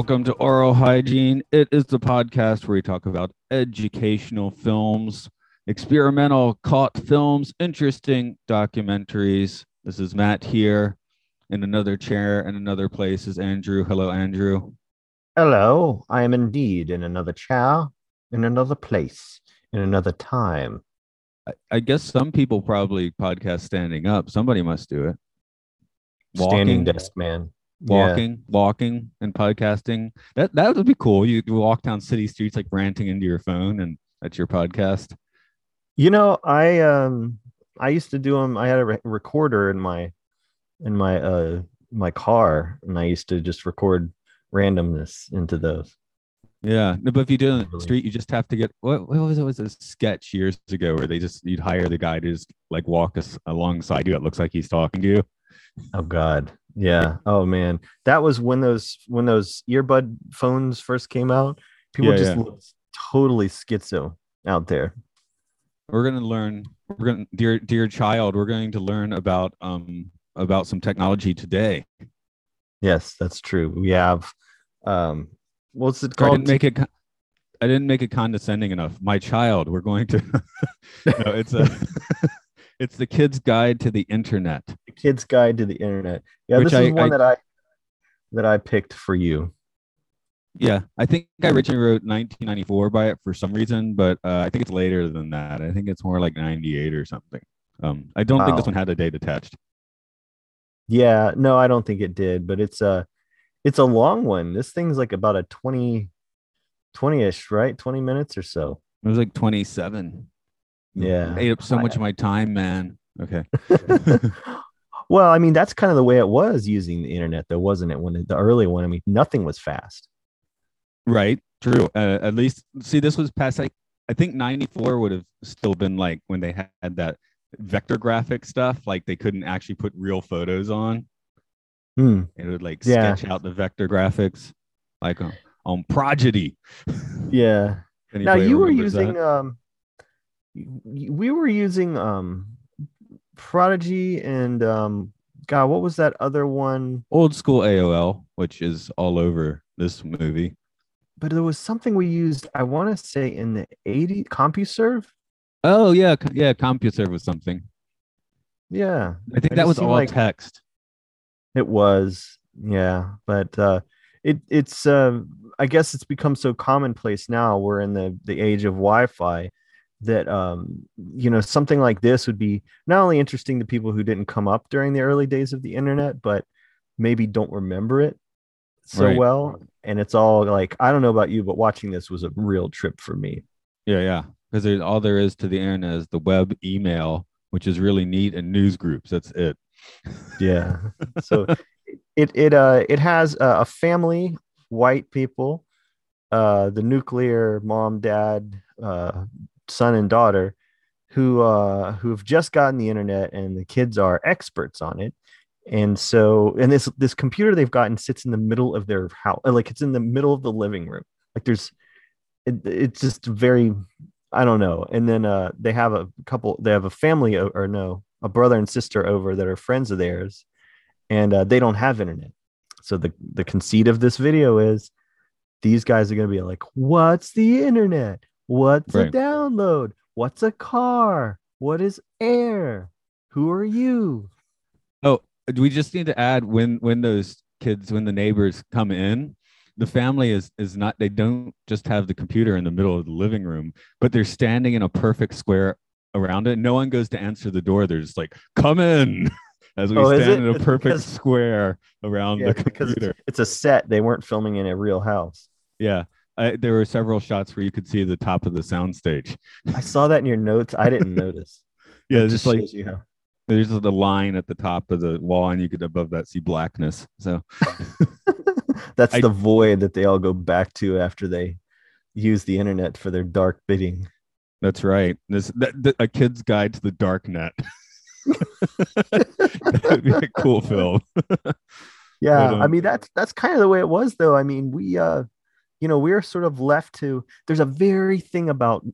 Welcome to Oral Hygiene. It is the podcast where we talk about educational films, experimental caught films, interesting documentaries. This is Matt here. In another chair in another place is Andrew. Hello, Andrew. Hello, I am indeed in another chair, in another place, in another time. I, I guess some people probably podcast standing up. Somebody must do it. Standing desk man. Yeah. Walking, walking, and podcasting. That that would be cool. You, you walk down city streets like ranting into your phone, and that's your podcast. You know, I um I used to do them. I had a re- recorder in my in my uh my car, and I used to just record randomness into those. Yeah, no, but if you do it on the street, you just have to get what, what was it? Was a sketch years ago where they just you'd hire the guy to just like walk us alongside you. It looks like he's talking to you. Oh God, yeah. Oh man, that was when those when those earbud phones first came out. People Yeah, just yeah. looked totally schizo out there. We're gonna learn. We're gonna, dear dear child, we're going to learn about um about some technology today. Yes, that's true. We have um what's it I called? didn't make it. I didn't make it condescending enough. My child, we're going to. no, it's a. it's the kid's guide to the internet. Kid's Guide to the Internet. Yeah, Which this is I- one I- that I that I picked for you. Yeah, I think I originally wrote 1994 by it for some reason, but uh, I think it's later than that. I think it's more like 98 or something. Um, I don't think this one had a date attached. Yeah, no, I don't think it did, but it's a it's a long one. This thing's like about a 20 20ish, right? 20 minutes or so. It was like 27. Yeah. ate up so much of my time, man. Okay, well, I mean, that's kind of the way it was using the internet, though, wasn't it? When it- the early one, I mean, nothing was fast. right, true. Uh, at least, see, this was past. Like, I think 94 would have still been like when they had that vector graphic stuff. Like they couldn't actually put real photos on. Hmm. It would like Yeah. sketch out the vector graphics, like on, on Prodigy. Yeah. now you were that? using um we were using um prodigy and um god what was that other one old school AOL, which is all over this movie. but there was something we used i want to say in the 80 compuserve Oh yeah, yeah, CompuServe was something. yeah I think It that was all like- text. it was yeah but uh it it's uh i guess it's become so commonplace now we're in the the age of wi-fi that um you know something like this would be not only interesting to people who didn't come up during the early days of the internet but maybe don't remember it so Right. well and it's all like i don't know about you but watching this was a real trip for me Yeah, yeah. Because all there is to the internet is the web email, which is really neat, and news groups. That's it. yeah so it it uh it has uh, a family white people uh the nuclear mom dad uh son and daughter who uh who have just gotten the internet and the kids are experts on it. And so and this this computer they've gotten sits in the middle of their house like it's in the middle of the living room. Like there's it, it's just very i don't know. And then uh they have a couple they have a family or no a brother and sister over that are friends of theirs. And uh, they don't have internet. So the the conceit of this video is these guys are going to be like what's the internet what's Right. a download what's a car what is air who are you Oh, we just need to add when when those kids, when the neighbors come in, the family is is not. They don't just have the computer in the middle of the living room, but they're standing in a perfect square around it. No one goes to answer the door. They're just like, "Come in." As we Oh, stand in a perfect because- square around Yeah, the because it's a set they weren't filming in a real house Yeah. I, there were several shots where you could see the top of the soundstage. i saw that in your notes i didn't notice Yeah, It just like you how there's the line at the top of the wall, and you could above that see blackness. So That's I- the void that they all go back to after they use the internet for their dark bidding. That's right. This that, that- a kid's guide to the dark net. that would be a cool film. Yeah, But, I um, mean that's that's kind of the way it was though. I mean, we uh you know, we're sort of left to there's a very thing about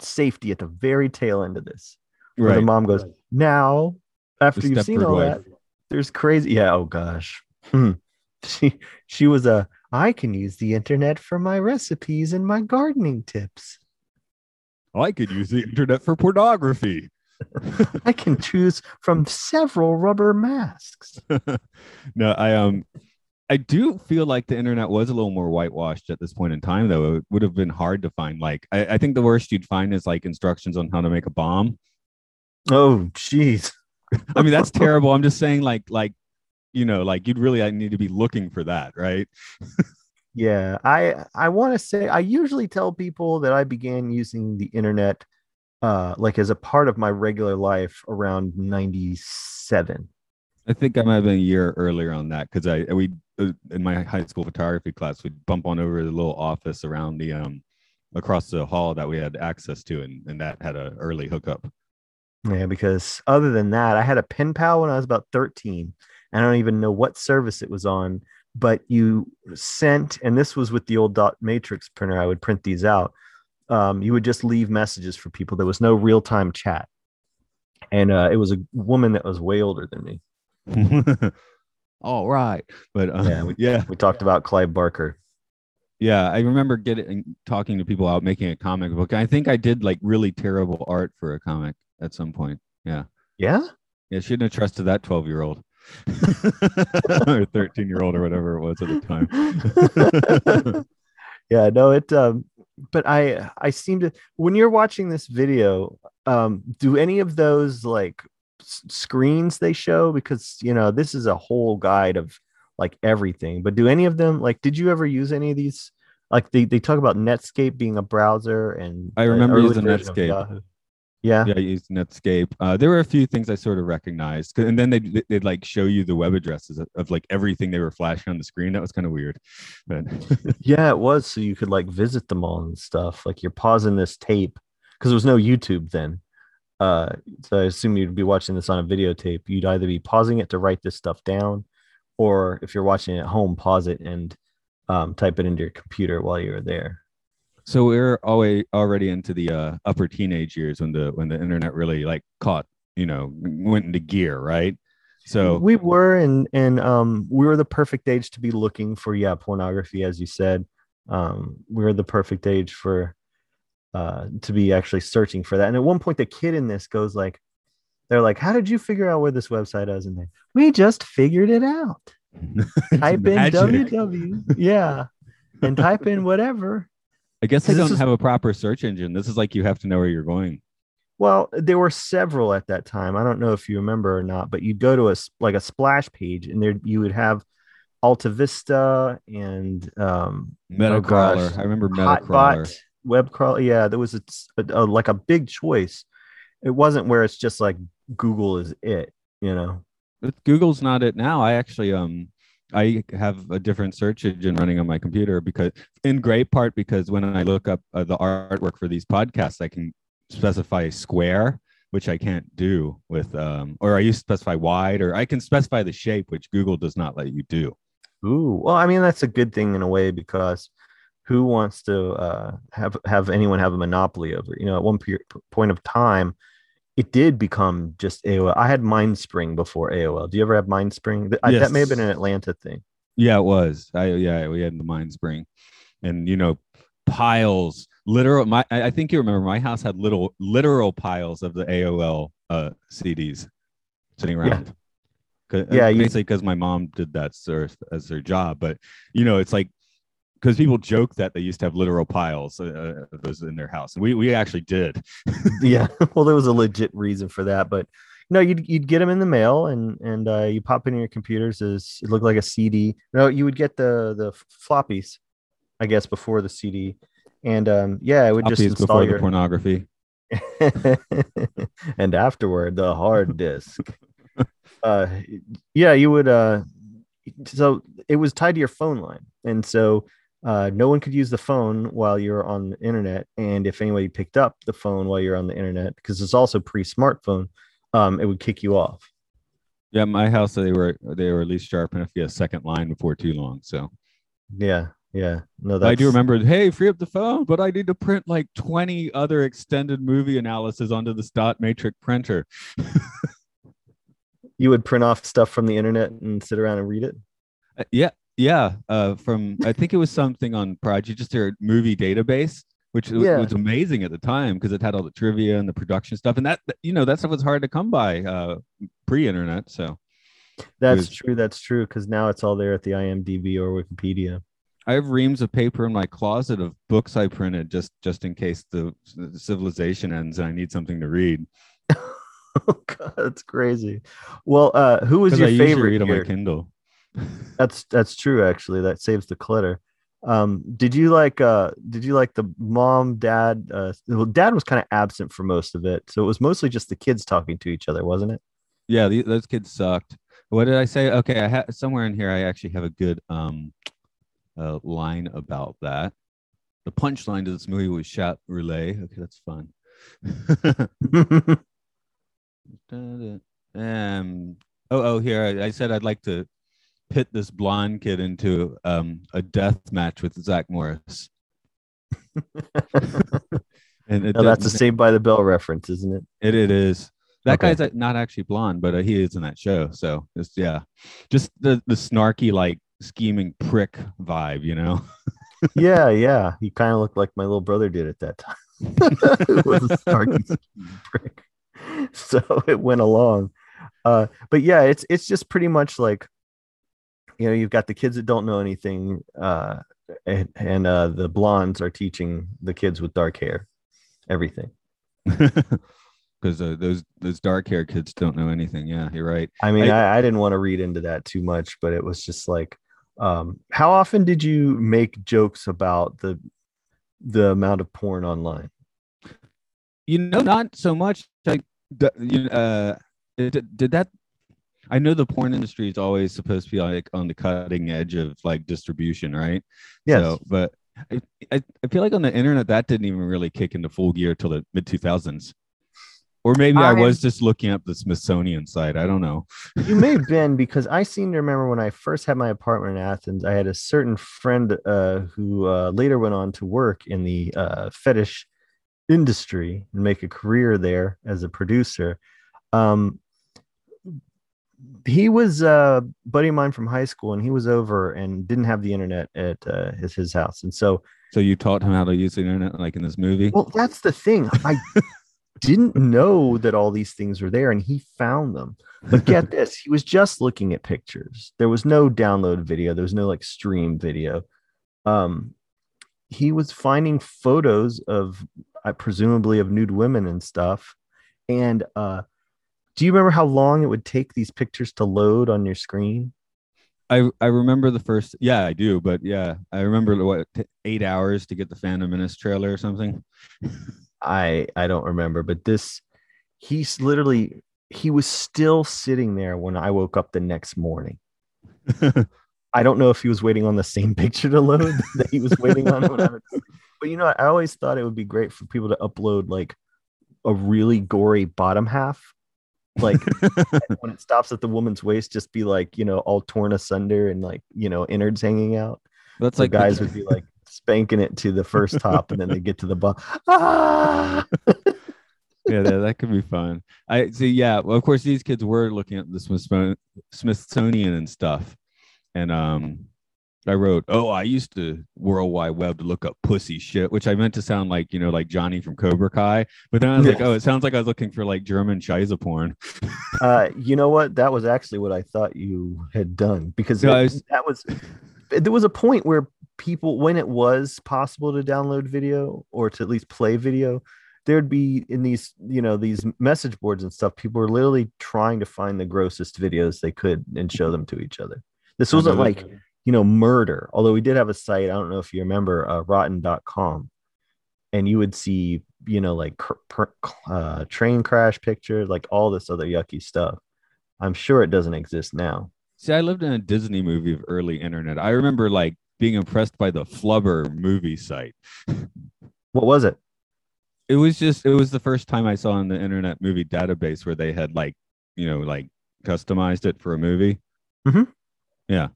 safety at the very tail end of this. Where the mom goes, "Now, after The you've seen all wife. that, there's crazy yeah, oh gosh. Hmm. She she was a I can use the internet for my recipes and my gardening tips. I could use the internet for pornography. I can choose from several rubber masks. no, I um I do feel like the internet was a little more whitewashed at this point in time, though. It would have been hard to find. Like, I, I think the worst you'd find is like instructions on how to make a bomb. Oh, jeez. I mean, that's terrible. I'm just saying, like, like, you know, like you'd really I need to be looking for that, right? Yeah, I I want to say I usually tell people that I began using the internet uh like as a part of my regular life around 97. I think I might have been a year earlier on that because I we uh, in my high school photography class we'd bump on over to the little office around the um across the hall that we had access to, and and that had a early hookup. Yeah, because other than that, I had a pen pal when I was about 13. I don't even know what service it was on, but you sent, and this was with the old dot matrix printer. I would print these out. Um, you would just leave messages for people. There was no real time chat. And uh, it was a woman that was way older than me. All right, but uh, Yeah, we- yeah, We talked about Clive Barker. yeah. I remember getting talking to people out making a comic book. I think I did like really terrible art for a comic at some point. Yeah, Yeah. yeah. Shouldn't have trusted that twelve year old or thirteen year old or whatever it was at the time. yeah no it um but i i seem to when you're watching this video um do any of those like screens they show because you know this is a whole guide of like everything but do any of them like did you ever use any of these like they, they talk about netscape being a browser and I remember using Netscape. Yeah yeah, I used Netscape. Uh, there were a few things I sort of recognized and then they'd, they'd like show you the web addresses of, of like everything they were flashing on the screen. That was kind of weird, but Yeah, it was. So you could like visit them all and stuff. Like you're pausing this tape because there was no YouTube then. Uh, so I assume you'd be watching this on a videotape. You'd either be pausing it to write this stuff down, or if you're watching it at home, pause it and um, type it into your computer while you're there. so we're always already into the uh, upper teenage years when the when the internet really like caught, you know, went into gear, right? So we were, and and um, we were the perfect age to be looking for yeah pornography, as you said. Um, we were the perfect age for uh to be actually searching for that. And at one point, the kid in this goes like, "They're like, how did you figure out where this website is?" And they, we just figured it out. Type in www, yeah, and type in whatever. I guess they don't is- have a proper search engine. This is like you have to know where you're going. Well, there were several at that time. I don't know if you remember or not, but you'd go to a like a splash page, and there you would have Alta Vista and um, Metacrawler. gosh. I remember Metacrawler. Hotbot, web crawl. Yeah, there was a, a, a- like a big choice. It wasn't where it's just like Google is it, you know. But Google's not it now. I actually um I have a different search engine running on my computer because in great part because when I look up uh, the artwork for these podcasts, I can specify a square, which I can't do with um or I used to specify wide or I can specify the shape, which Google does not let you do. Ooh, well, I mean that's a good thing in a way because who wants to uh, have have anyone have a monopoly over? it? You know, at one pe- point of time, it did become just AOL. I had MindSpring before AOL. Do you ever have MindSpring? Th- I- That may have been an Atlanta thing. Yeah, it was. I yeah, we had the Mind Spring, and you know, piles, literal. My I think you remember my house had little literal piles of the AOL uh, CDs sitting around. uh, Yeah, you- basically because my mom did that as, as her job. But you know, it's like because people joke that they used to have literal piles uh, of those in their house, and we we actually did. yeah well there was a legit reason for that but no you'd, you'd get them in the mail and and uh, you pop in your computers as it looked like a cd no you would get the the floppies i guess before the cd and um yeah it would just install before the pornography. and afterward the hard disk uh yeah you would uh so it was tied to your phone line and so uh, no one could use the phone while you're on the internet. And if anybody picked up the phone while you're on the internet, because it's also pre-smartphone, um, it would kick you off. Yeah, my house they were they were at least sharp enough to get a second line before too long. So Yeah, yeah. No, I do remember, hey, free up the phone, but I need to print like 20 other extended movie analysis onto the dot matrix printer. you would print off stuff from the internet and sit around and read it. Uh, yeah, yeah. Uh, from I think it was something on Project, just their movie database, which Yeah. was amazing at the time because it had all the trivia and the production stuff, and that you know that stuff was hard to come by uh, pre-internet. So That's was- true. That's true. Because now it's all there at the IMDb or Wikipedia. I have reams of paper in my closet of books I printed just just in case the, the civilization ends and I need something to read. oh God, that's crazy. Well, uh, who was your I usually favorite? read on my here? Kindle. That's that's true. Actually, that saves the clutter. Um, did you like? Uh, did you like the mom, dad? Uh, well, dad was kind of absent for most of it, so it was mostly just the kids talking to each other, wasn't it? Yeah, the, those kids sucked. What did I say? Okay, I ha- somewhere in here I actually have a good um uh, line about that. The punchline to this movie was shot relay. Okay, that's fun. um oh oh here I, I said I'd like to pit this blonde kid into um a death match with Zach Morris. and it No, that's the Saved by the Bell reference, isn't it? it, it is. That Okay. guy's not actually blonde, but uh, he is in that show. So it's yeah, just the the snarky like scheming prick vibe, you know. yeah, yeah. He kind of looked like my little brother did at that time. Who was a snarky prick. So it went along. Uh, but yeah, it's it's just pretty much like you know, you've got the kids that don't know anything, uh, and, and uh, the blondes are teaching the kids with dark hair everything. Because uh, those those dark haired kids don't know anything. Yeah, you're right. I mean, I- I, I didn't want to read into that too much, but it was just like, um, how often did you make jokes about the the amount of porn online? You know, not so much. Like, you uh, did, did that? I know the porn industry is always supposed to be like on the cutting edge of like distribution, right? Yeah. So, but I, I, I feel like on the internet that didn't even really kick into full gear till the mid 2000s. Or maybe I I- was just looking up the Smithsonian site. I don't know. you may have been because I seem to remember when I first had my apartment in Athens, I had a certain friend uh, who uh, later went on to work in the uh, fetish industry and make a career there as a producer. Um, he was a buddy of mine from high school, and he was over and didn't have the internet at uh, his his house, and so So you taught him how to use the internet, like in this movie. well, that's the thing. I didn't know that all these things were there, and he found them. But get this, he was just looking at pictures. There was no download video. There was no like stream video. Um, he was finding photos of, uh, presumably, of nude women and stuff. And uh, do you remember how long it would take these pictures to load on your screen? I I remember the first. Yeah, I do. But yeah, I remember what t- eight hours to get the Phantom Menace trailer or something. I I don't remember, but this he's literally he was still sitting there when I woke up the next morning. I don't know if he was waiting on the same picture to load that he was waiting on when I was, but you know, I always thought it would be great for people to upload like a really gory bottom half. Like when it stops at the woman's waist, just be like, you know, all torn asunder and like, you know, innards hanging out. That's So like the- guys would be like spanking it to the first top and then they get to the bottom. Ah! yeah, that, that could be fun. I see. Yeah, well, of course, these kids were looking at the Smithsonian and stuff, and um, I wrote, "Oh, I used to World Wide Web to look up pussy shit," which I meant to sound like you know, like Johnny from Cobra Kai, but then I was like, "Oh, it sounds like I was looking for like German Scheisse porn." Uh, you know what? That was actually what I thought you had done because No, it- was- that was there was a point where people, when it was possible to download video or to at least play video, there'd be in these, you know, these message boards and stuff. People were literally trying to find the grossest videos they could and show them to each other. This wasn't like you know murder, although we did have a site. I don't know if you remember uh, Rotten.com, and you would see you know like uh, train crash picture, like all this other yucky stuff. I'm sure it doesn't exist now. See, I lived in a Disney movie of early internet. I remember like being impressed by the Flubber movie site. What was it? It was just it was the first time I saw in the Internet Movie Database where they had like you know like customized it for a movie. Mhm. Yeah.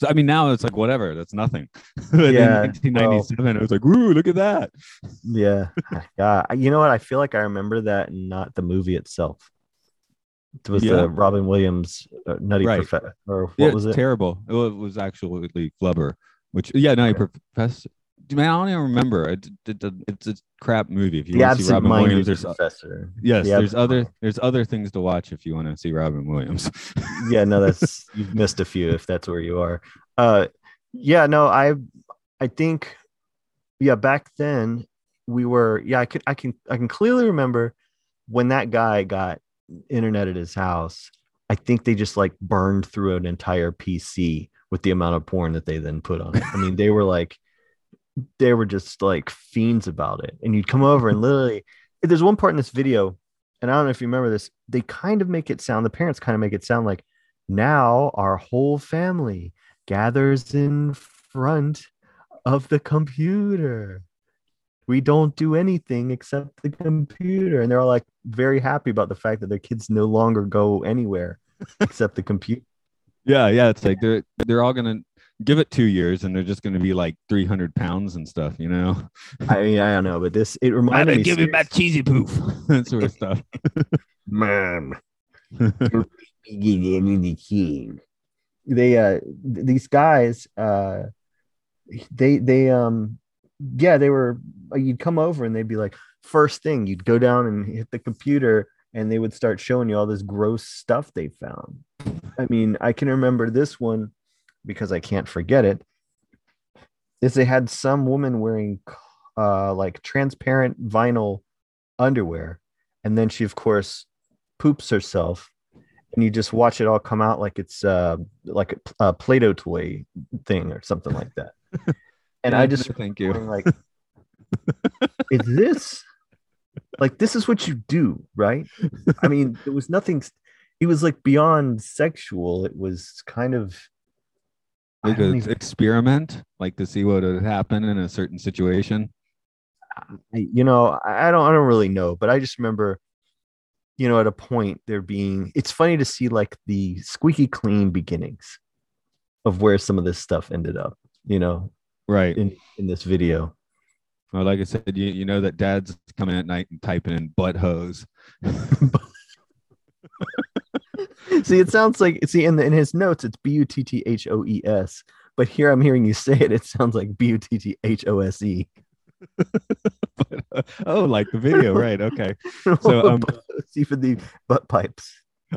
So I mean, now it's like whatever. That's nothing. But Yeah, in 1997, I was like, "Ooh, look at that!" Yeah. yeah. You know what? I feel like I remember that and not the movie itself. It was Yeah. the Robin Williams uh, Nutty Right. Professor. Or what Yeah, was it? Terrible. It was actually Flubber, which yeah, no, Okay. professor. Man, I don't even remember. It, it, it- it's a crap movie. If you want to see Robin Williams, there's professor. yes, The there's other there's other things to watch if you want to see Robin Williams. yeah no that's you've missed a few if that's where you are uh yeah no i i think yeah back then we were yeah i could i can i can clearly remember when that guy got internet at his house i think they just like burned through an entire pc with the amount of porn that they then put on it i mean they were like they were just like fiends about it and you'd come over and literally there's one part in this video and I don't know if you remember this, they kind of make it sound, the parents kind of make it sound like now our whole family gathers in front of the computer. We don't do anything except the computer. And they're all like very happy about the fact that their kids no longer go anywhere except the computer. yeah, yeah, it's like they're they're all gonna give it two years and they're just gonna be like 300 pounds and stuff, you know. I mean, I don't know, but this it reminded me. seriously- cheesy poof, that sort of stuff. Mom. they uh these guys uh they they um yeah they were uh, you'd come over and they'd be like first thing you'd go down and hit the computer and they would start showing you all this gross stuff they found i mean i can remember this one because i can't forget it is they had some woman wearing uh like transparent vinyl underwear. And then she of course poops herself and you just watch it all come out like it's uh like a, a play-doh toy thing or something like that. And i just thank you. like is this like this is what you do right? I mean there was nothing it was like beyond sexual. It was kind of Like don't even- experiment, like to see what would happen in a certain situation. I- you know I I don't I don't really know, but I just remember, you know, at a point there being. It's funny to see like the squeaky clean beginnings of where some of this stuff ended up. You know, Right. in in this video. Well, like I said, you, you know that dad's coming at night and typing in butt hose. see, it sounds like see in the, in his notes it's B U T T H O E S, but here I'm hearing you say it. It sounds like B U T T H O S E. oh, like the video, right? Okay. So, um, see for the butt pipes.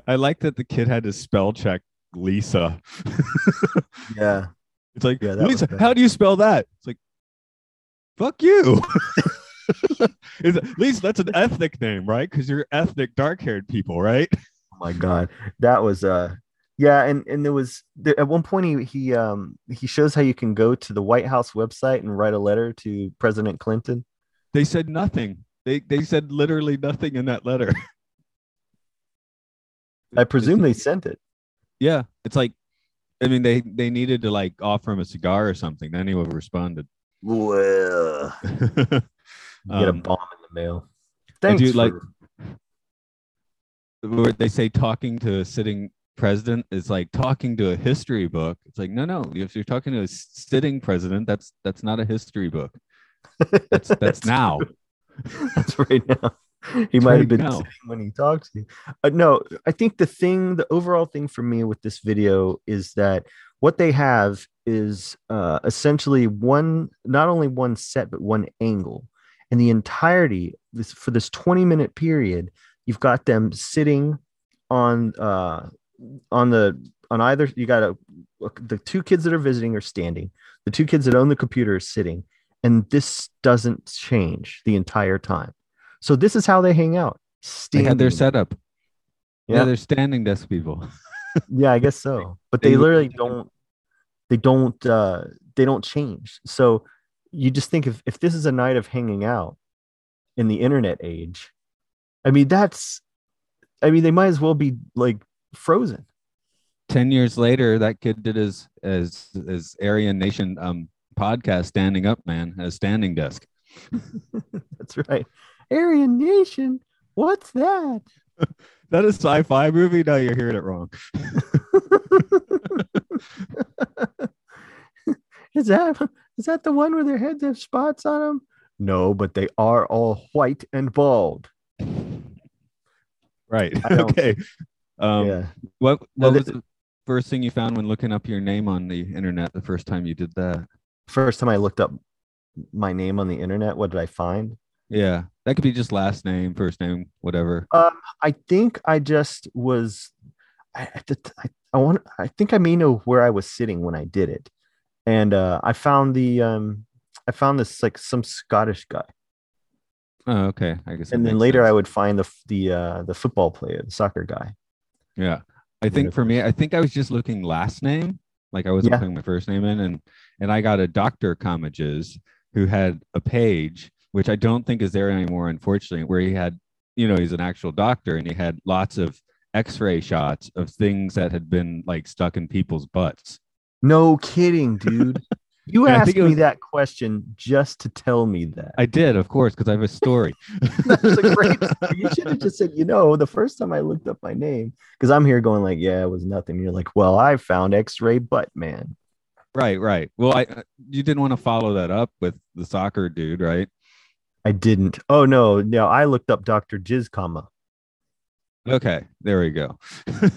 I like that the kid had to spell check Lisa. Yeah. It's like Yeah, Lisa, how do you spell that? It's like, fuck you. Is at least that's an ethnic name, right? Because you're ethnic dark-haired people, right? My god, that was uh yeah, and and there was there, at one point he he um he shows how you can go to the White House website and write a letter to President Clinton. They said nothing. They they said literally nothing in that letter. I presume they sent it. Yeah, it's like, I mean, they they needed to like offer him a cigar or something. Then he would have responded. Well, get a Um, bomb in the mail. I Thanks. do like for- where they say talking to a sitting president is like talking to a history book. It's like no, no. If you're talking to a sitting president, that's that's not a history book. That's that's now. That's right now. He might have been now. sitting when he talks to you. Uh, no, I think the thing, the overall thing for me with this video is that what they have is uh, essentially one, not only one set, but one angle. And the entirety this for this 20 minute period, you've got them sitting on uh on the on either you got a the two kids that are visiting are standing, the two kids that own the computer are sitting, and this doesn't change the entire time. So this is how they hang out. They had their setup. Yeah, Yeah. they're standing desk people. Yeah, I guess so. But They they literally don't they don't uh they don't change. So you just think if if this is a night of hanging out in the internet age, I mean that's I mean they might as well be like frozen. 10 years later, that kid did his as his Aryan Nation um podcast standing up, man, a standing desk. That's right. Aryan Nation. What's that? That is sci-fi movie. No, you're hearing it wrong. is that is that the one where their heads have spots on them? No, but they are all white and bald. Right. Okay. Um, yeah. What No, what was the first thing you found when looking up your name on the internet the first time you did that? First time I looked up my name on the internet, what did I find? Yeah, that could be just last name, first name, whatever. I think I just was. I I, th- I, I want. I think I may know where I was sitting when I did it, and uh, I found the. Um, I found this like some Scottish guy, Oh, okay. I guess. and then later I would find the the uh, the football player, the soccer guy. Yeah, I think for me, I think I was just looking last name, like I wasn't Yeah. putting my first name in, and and I got a Doctor Comages who had a page which I don't think is there anymore, unfortunately, where he had, you know, he's an actual doctor and he had lots of X-ray shots of things that had been like stuck in people's butts. No kidding, dude. You And asked me was- that question just to tell me that. I did, of course, because I have a story. That's a great. you should have just said, you know, the first time I looked up my name, because I'm here going like, yeah, it was nothing. You're like, well, I found X-ray butt man. Right, right. Well, I uh, you didn't want to follow that up with the soccer dude, right? I didn't. Oh no, no, I looked up Dr. Jizz comma. Okay, there we go.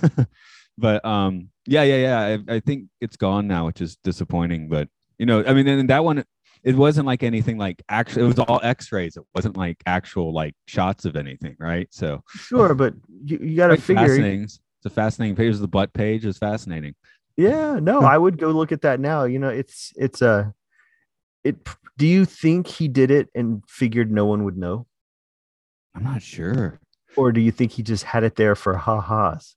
but um, yeah, yeah, yeah. I, I think it's gone now, which is disappointing. But you know, I mean, and that one, it wasn't like anything like actually. It was all X-rays. It wasn't like actual like shots of anything, right? So Sure, but you, you got to figure. fascinating. It's a fascinating page. The butt page is fascinating. Yeah, no, I would go look at that now. You know, it's it's a. It. Do you think he did it and figured no one would know, I'm not sure. or do you think he just had it there for ha-has?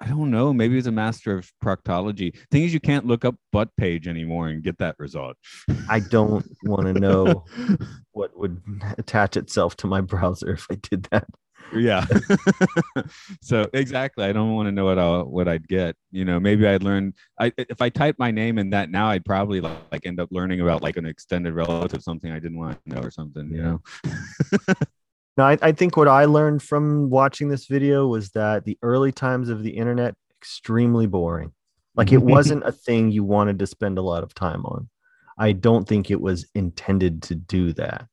I don't know. Maybe he's a master of proctology. Thing is, you can't look up butt page anymore and get that result. I don't want to know what would attach itself to my browser if I did that. yeah so exactly i don't want to know what i what i'd get you know maybe i'd learn i if i type my name in that now i'd probably like, like end up learning about like an extended relative something i didn't want to know or something you know No, I, I think what I learned from watching this video was that the early times of the internet extremely boring. Like it wasn't a thing you wanted to spend a lot of time on. I don't think it was intended to do that.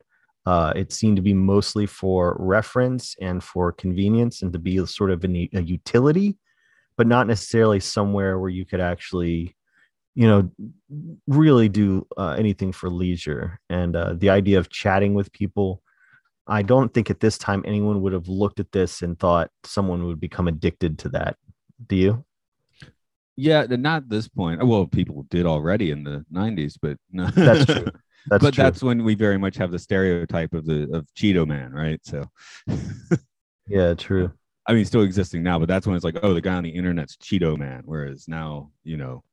Uh, it seemed to be mostly for reference and for convenience and to be sort of an, a utility, but not necessarily somewhere where you could actually, you know, really do uh, anything for leisure. And uh, the idea of chatting with people, I don't think at this time anyone would have looked at this and thought someone would become addicted to that. Do you? yeah not at this point oh, well people did already in the 90s but no That's true. That's but true. that's when we very much have the stereotype of the of cheeto man right so yeah, true. I mean, still existing now, but that's when it's like, oh, the guy on the internet's Cheeto Man. Whereas now, you know,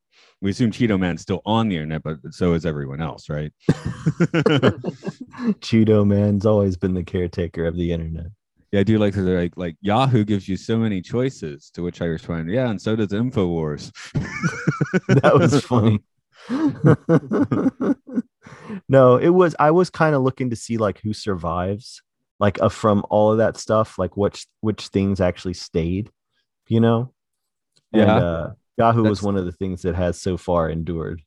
we assume Cheeto Man's still on the internet, but so is everyone else, right? Cheeto man's always been the caretaker of the internet. yeah, I do like to like like Yahoo gives you so many choices. To which I respond, yeah, and so does Infowars. That was funny. no, it was I was kind of looking to see like who survives, like uh, from all of that stuff, like which which things actually stayed, you know? And Yeah. uh, Yahoo was one of the things that has so far endured.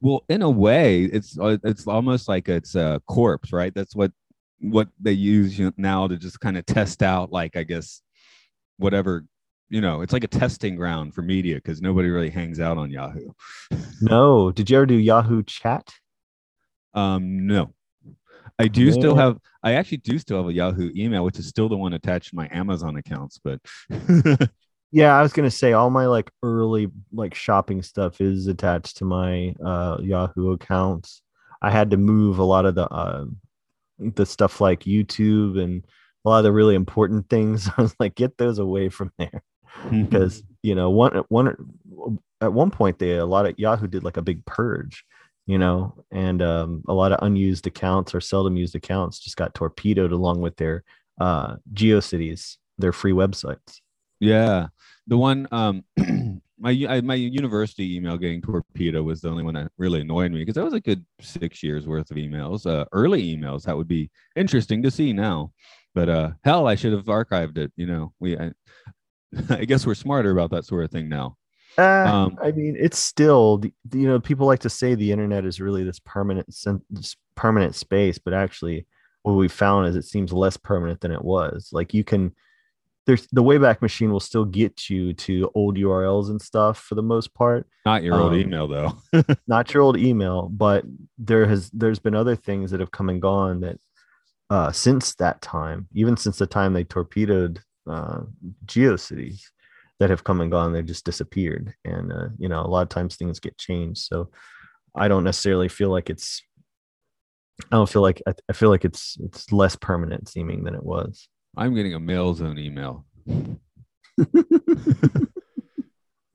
Well, in a way, it's uh, it's almost like it's a corpse, right? That's what what they use now to just kind of test out, like I guess whatever you know. It's like a testing ground for media because nobody really hangs out on Yahoo. No, did you ever do Yahoo Chat? Um, no. I do still have I actually do still have a Yahoo email, which is still the one attached to my Amazon accounts, but Yeah, I was gonna say all my like early like shopping stuff is attached to my uh, Yahoo accounts. I had to move a lot of the uh, the stuff like YouTube and a lot of the really important things. I was like, get those away from there because you know one one at one point they a lot of Yahoo did like a big purge, you know, and um, a lot of unused accounts or seldom used accounts just got torpedoed along with their uh, GeoCities, their free websites. yeah. The one um my I, my university email getting torpedo was the only one that really annoyed me because that was a good six years worth of emails. Uh, early emails that would be interesting to see now, but uh, hell, I should have archived it. You know, we I, I guess we're smarter about that sort of thing now. Uh, Um, I mean, it's still you know people like to say the internet is really this permanent this permanent space, but actually, what we found is it seems less permanent than it was. Like you can, there's the Wayback Machine will still get you to old URLs and stuff for the most part. Not your old Um, email though. Not your old email, but there has there's been other things that have come and gone that uh, since that time, even since the time they torpedoed uh, GeoCities, that have come and gone. They've just disappeared, and uh, you know, a lot of times things get changed. So I don't necessarily feel like it's. I don't feel like I, I feel like it's it's less permanent seeming than it was. I'm getting a mail zone email.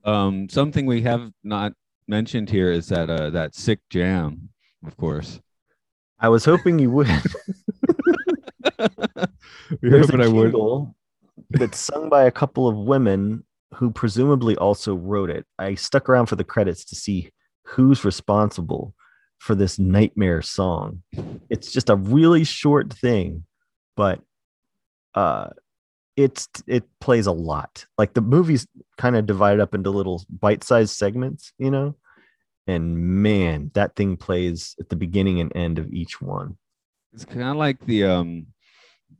um, something we have not mentioned here is that uh, that sick jam, of course. I was hoping you would. we There's hoping a I would. that's sung by a couple of women who presumably also wrote it. I stuck around for the credits to see who's responsible for this nightmare song. It's just a really short thing, but uh it's it plays a lot. Like the movie's kind of divided up into little bite-sized segments, you know? And man, that thing plays at the beginning and end of each one. It's kind of like the um,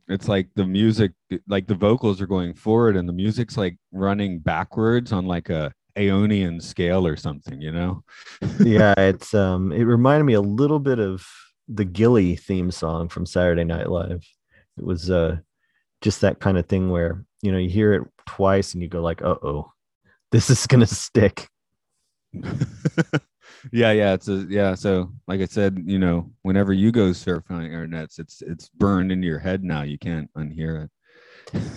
it's like the music, like the vocals are going forward and the music's like running backwards on like a Aeolian scale or something, you know? yeah, it's um it reminded me a little bit of the Gilly theme song from Saturday Night Live. It was uh just that kind of thing where you know you hear it twice and you go like, uh oh, this is gonna stick. yeah, yeah, it's a yeah. So, like I said, you know, whenever you go surfing on the internet, it's it's burned into your head now. You can't unhear it.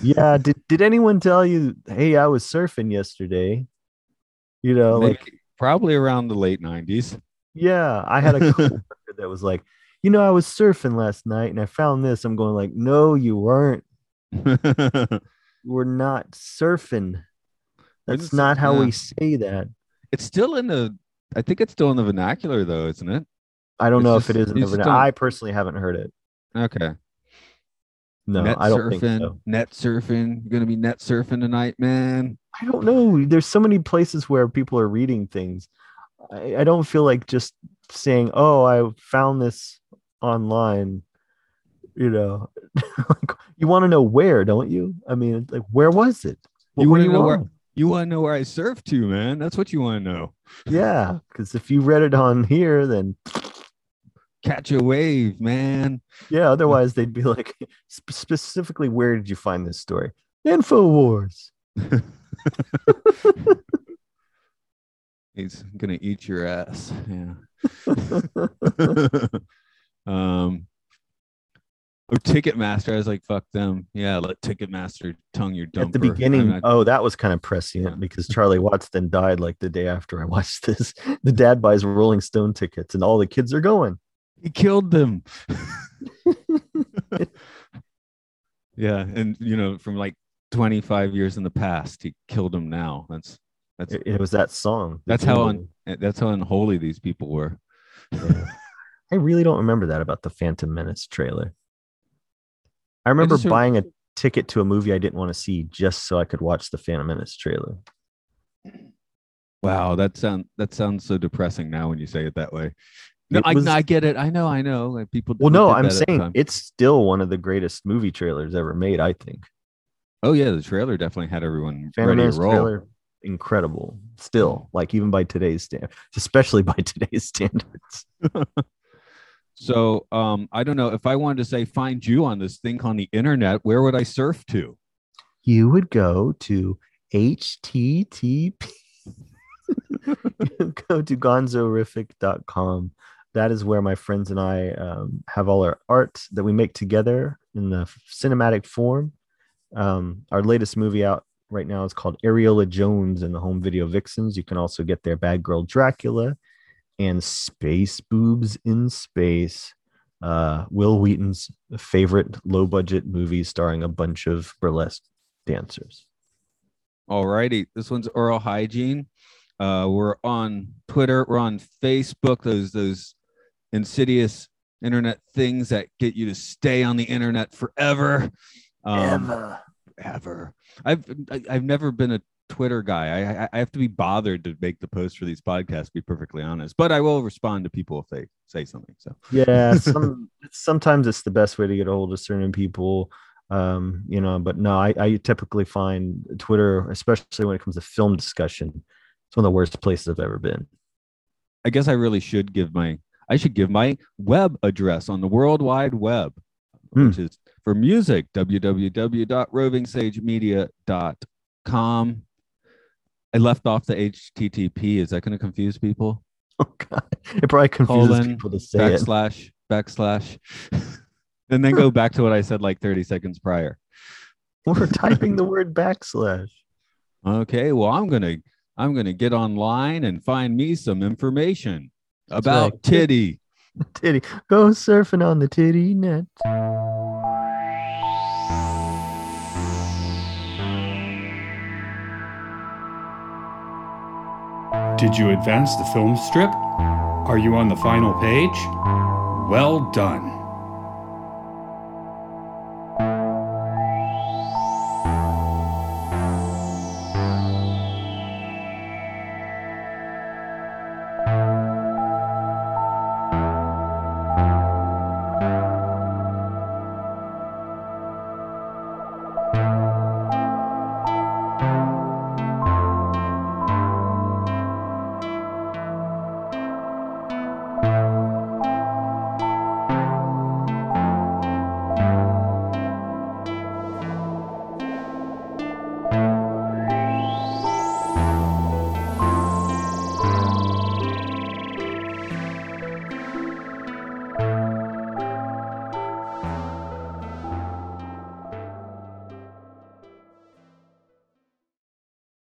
Yeah, did did anyone tell you, hey, I was surfing yesterday? You know, like Like, probably around the late '90s. yeah, I had a coworker that was like, you know, I was surfing last night and I found this. I'm going like, no, you weren't. We're not surfing. That's It's- not how yeah. we say that. it's still in the. I think it's still in the vernacular, though, isn't it? I don't It's know just- if it is in the just verna- I personally haven't heard it. Okay. No, net I don't surfing, think so. net surfing. You're gonna be net surfing tonight, man. I don't know. There's so many places where people are reading things. I, I don't feel like just saying, "Oh, I found this online." You know, like, you want to know where, don't you? I mean, like, where was it? You wanna you know where- You want to know where I surf to, man? That's what you want to know. Yeah, because if you read it on here, then Catch a wave, man. yeah. Otherwise, they'd be like, sp- specifically, where did you find this story? Infowars. He's gonna eat your ass. Yeah. um. Oh, Ticketmaster. I was like, fuck them. Yeah, let Ticketmaster tongue your dumper. At the beginning, not... oh, that was kind of prescient because Charlie Watts then died like the day after I watched this. The dad buys Rolling Stone tickets, and all the kids are going. he killed them. yeah, and you know, from like 25 years in the past, he killed him now. That's that's It, it was that song. That's how jingle. Eh, that's how unholy these people were. Yeah. I really don't remember that about the Phantom Menace trailer. I remember just rem- buying a ticket to a movie I didn't want to see just so I could watch the Phantom Menace trailer. Wow, that sound that sounds so depressing now when you say it that way. No, It I, was- I get it. I know, I know. Like people. Well, no, I'm that at the saying it's still one of the greatest movie trailers ever made. I think Oh yeah, the trailer definitely had everyone Phantom ready Menace to roll. trailer, incredible. Still, like even by today's standards, especially by today's standards. So um, I don't know if I wanted to say find you on this thing on the internet, where would I surf to? You would go to http go to gonzorific.com. That is where my friends and I um, have all our art that we make together in the cinematic form. Um, our latest movie out right now is called Ariola Jones and the Home Video Vixens. You can also get their Bad Girl Dracula and Space Boobs in Space. Uh, Wil Wheaton's favorite low budget movie starring a bunch of burlesque dancers. All righty. this one's oral hygiene. Uh, we're on Twitter. We're on Facebook. Those those insidious internet things that get you to stay on the internet forever. Um, Ever. ever. I've I- I've never been a Twitter guy. I, I I have to be bothered to make the post for these podcasts. To be perfectly honest, but I will respond to people if they say something. So Yeah, some sometimes it's the best way to get a hold of certain people. Um, you know, but no, I, I typically find Twitter, especially when it comes to film discussion, it's one of the worst places I've ever been. I guess I really should give my I should give my web address on the World Wide Web, Hmm. which is for music www.rovingsagemedia.com. I left off the HTTP. Is that going to confuse people? Oh god, it probably confuses Colon, people to say it. Backslash backslash, and then go back to what I said like 30 seconds prior. We're typing the word backslash. Okay, well I'm gonna I'm gonna get online and find me some information That's about right. titty. Titty, go surfing on the titty net. Did you advance the film strip? Are you on the final page? Well done.